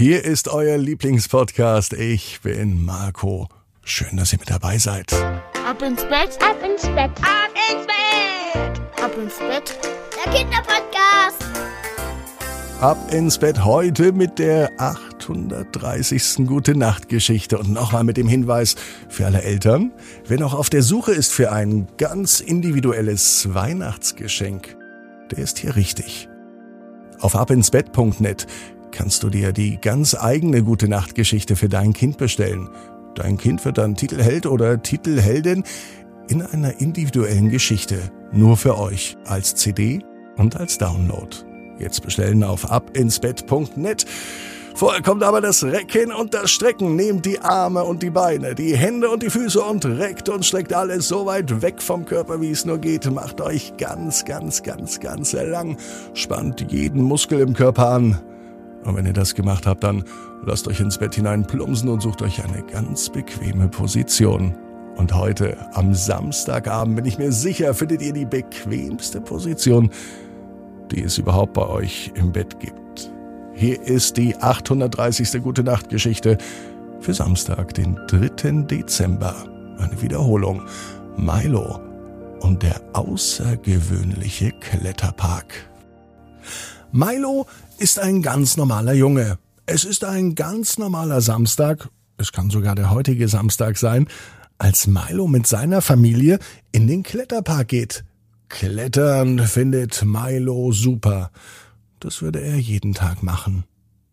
Hier ist euer Lieblingspodcast. Ich bin Marco. Schön, dass ihr mit dabei seid. Ab ins Bett, Ab ins Bett. Ab ins Bett! ab ins Bett. Der Kinderpodcast. Ab ins Bett heute mit der 830. Gute Nacht Geschichte und nochmal mit dem Hinweis für alle Eltern, wer noch auf der Suche ist für ein ganz individuelles Weihnachtsgeschenk, der ist hier richtig. Auf abinsbett.net kannst du dir die ganz eigene Gute Nacht Geschichte für dein Kind bestellen. Dein Kind wird dann Titelheld oder Titelheldin in einer individuellen Geschichte. Nur für euch als CD und als Download. Jetzt bestellen auf abinsbett.net. Vorher kommt aber das Recken und das Strecken. Nehmt die Arme und die Beine, die Hände und die Füße und reckt und streckt alles so weit weg vom Körper, wie es nur geht. Macht euch ganz, ganz, ganz, ganz lang. Spannt jeden Muskel im Körper an. Und wenn ihr das gemacht habt, dann lasst euch ins Bett hinein plumpsen und sucht euch eine ganz bequeme Position. Und heute, am Samstagabend, bin ich mir sicher, findet ihr die bequemste Position, die es überhaupt bei euch im Bett gibt. Hier ist die 830. Gute Nacht Geschichte für Samstag, den 3. Dezember. Eine Wiederholung. Milo und der außergewöhnliche Kletterpark. Milo ist ein ganz normaler Junge. Es ist ein ganz normaler Samstag, es kann sogar der heutige Samstag sein, als Milo mit seiner Familie in den Kletterpark geht. Klettern findet Milo super. Das würde er jeden Tag machen.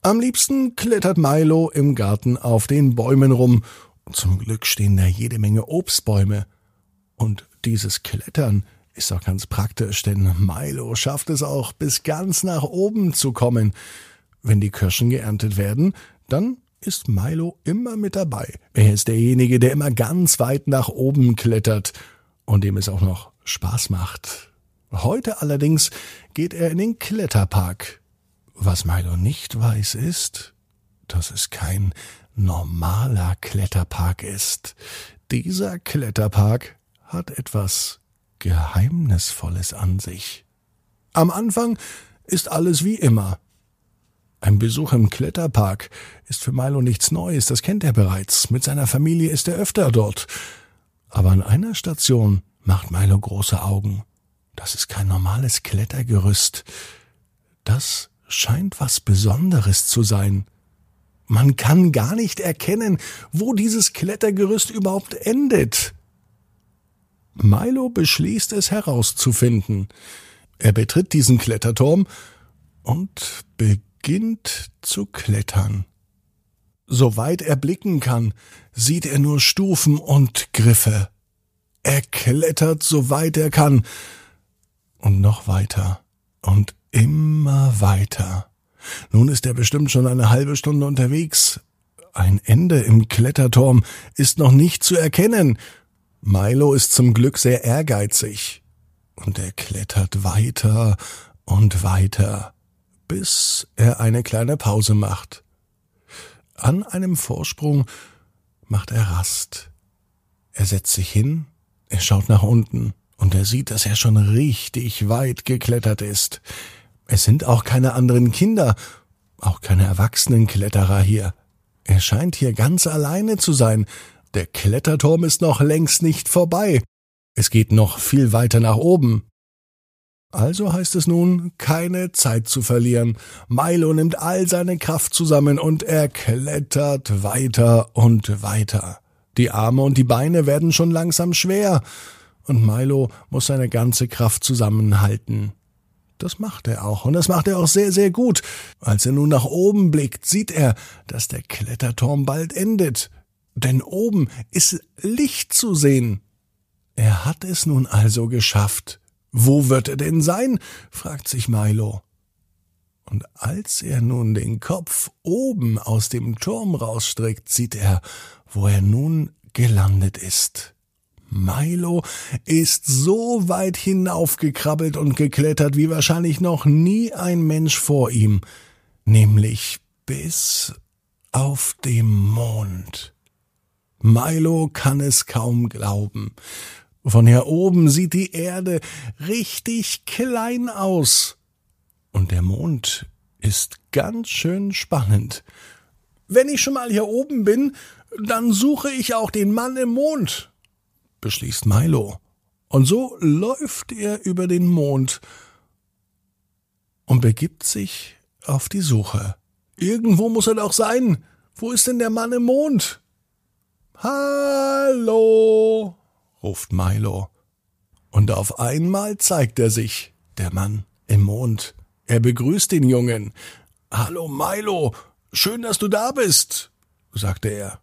Am liebsten klettert Milo im Garten auf den Bäumen rum. Zum Glück stehen da jede Menge Obstbäume. Und dieses Klettern ist auch ganz praktisch, denn Milo schafft es auch, bis ganz nach oben zu kommen. Wenn die Kirschen geerntet werden, dann ist Milo immer mit dabei. Er ist derjenige, der immer ganz weit nach oben klettert und dem es auch noch Spaß macht. Heute allerdings geht er in den Kletterpark. Was Milo nicht weiß ist, dass es kein normaler Kletterpark ist. Dieser Kletterpark hat etwas Geheimnisvolles an sich. Am Anfang ist alles wie immer. Ein Besuch im Kletterpark ist für Milo nichts Neues, das kennt er bereits. Mit seiner Familie ist er öfter dort. Aber an einer Station macht Milo große Augen. Das ist kein normales Klettergerüst. Das scheint was Besonderes zu sein. Man kann gar nicht erkennen, wo dieses Klettergerüst überhaupt endet. Milo beschließt es herauszufinden. Er betritt diesen Kletterturm und beginnt zu klettern. Soweit er blicken kann, sieht er nur Stufen und Griffe. Er klettert so weit er kann und noch weiter und immer weiter. Nun ist er bestimmt schon eine halbe Stunde unterwegs. Ein Ende im Kletterturm ist noch nicht zu erkennen. Milo ist zum Glück sehr ehrgeizig. Und er klettert weiter und weiter, bis er eine kleine Pause macht. An einem Vorsprung macht er Rast. Er setzt sich hin, er schaut nach unten und er sieht, dass er schon richtig weit geklettert ist. Es sind auch keine anderen Kinder, auch keine erwachsenen Kletterer hier. Er scheint hier ganz alleine zu sein. Der Kletterturm ist noch längst nicht vorbei. Es geht noch viel weiter nach oben. Also heißt es nun, keine Zeit zu verlieren. Milo nimmt all seine Kraft zusammen und er klettert weiter und weiter. Die Arme und die Beine werden schon langsam schwer, und Milo muss seine ganze Kraft zusammenhalten. Das macht er auch, und das macht er auch sehr, sehr gut. Als er nun nach oben blickt, sieht er, dass der Kletterturm bald endet. Denn oben ist Licht zu sehen. Er hat es nun also geschafft. Wo wird er denn sein? fragt sich Milo. Und als er nun den Kopf oben aus dem Turm rausstreckt, sieht er, wo er nun gelandet ist. Milo ist so weit hinaufgekrabbelt und geklettert wie wahrscheinlich noch nie ein Mensch vor ihm, nämlich bis auf dem Mond. Milo kann es kaum glauben. Von hier oben sieht die Erde richtig klein aus. Und der Mond ist ganz schön spannend. Wenn ich schon mal hier oben bin, dann suche ich auch den Mann im Mond, beschließt Milo. Und so läuft er über den Mond und begibt sich auf die Suche. Irgendwo muss er doch sein. Wo ist denn der Mann im Mond? Hallo, ruft Milo. Und auf einmal zeigt er sich, der Mann im Mond. Er begrüßt den Jungen. Hallo Milo, schön, dass du da bist, sagte er.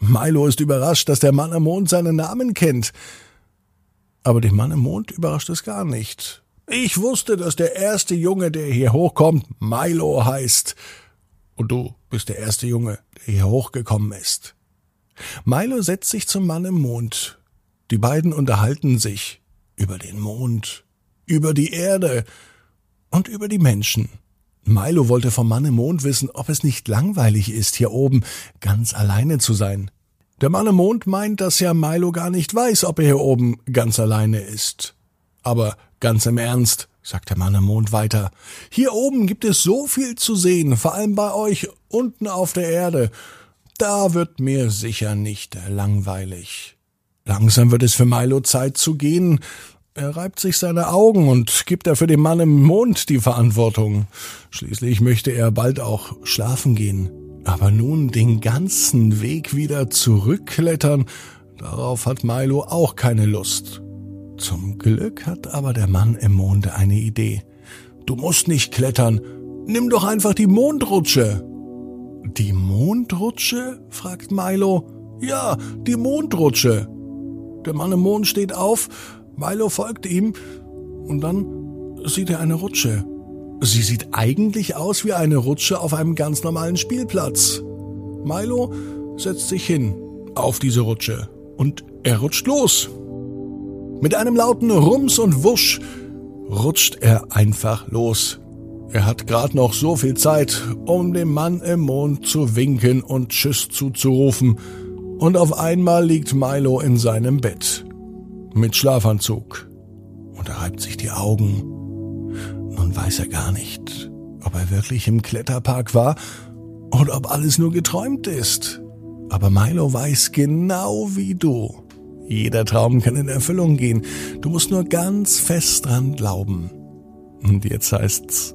Milo ist überrascht, dass der Mann am Mond seinen Namen kennt. Aber den Mann im Mond überrascht es gar nicht. Ich wusste, dass der erste Junge, der hier hochkommt, Milo heißt. Und du bist der erste Junge, der hier hochgekommen ist. Milo setzt sich zum Mann im Mond. Die beiden unterhalten sich über den Mond, über die Erde und über die Menschen. Milo wollte vom Mann im Mond wissen, ob es nicht langweilig ist, hier oben ganz alleine zu sein. Der Mann im Mond meint, dass ja Milo gar nicht weiß, ob er hier oben ganz alleine ist. Aber ganz im Ernst, sagt der Mann im Mond weiter, hier oben gibt es so viel zu sehen, vor allem bei euch unten auf der Erde. Da wird mir sicher nicht langweilig. Langsam wird es für Milo Zeit zu gehen. Er reibt sich seine Augen und gibt dafür dem Mann im Mond die Verantwortung. Schließlich möchte er bald auch schlafen gehen. Aber nun den ganzen Weg wieder zurückklettern, darauf hat Milo auch keine Lust. Zum Glück hat aber der Mann im Monde eine Idee. Du musst nicht klettern, nimm doch einfach die Mondrutsche. Die Mondrutsche? fragt Milo. Ja, die Mondrutsche. Der Mann im Mond steht auf, Milo folgt ihm, und dann sieht er eine Rutsche. Sie sieht eigentlich aus wie eine Rutsche auf einem ganz normalen Spielplatz. Milo setzt sich hin auf diese Rutsche und er rutscht los. Mit einem lauten Rums und Wusch rutscht er einfach los. Er hat gerade noch so viel Zeit, um dem Mann im Mond zu winken und Tschüss zuzurufen, und auf einmal liegt Milo in seinem Bett mit Schlafanzug und er reibt sich die Augen nun weiß er gar nicht, ob er wirklich im Kletterpark war oder ob alles nur geträumt ist. Aber Milo weiß genau wie du. Jeder Traum kann in Erfüllung gehen. Du musst nur ganz fest dran glauben. Und jetzt heißt's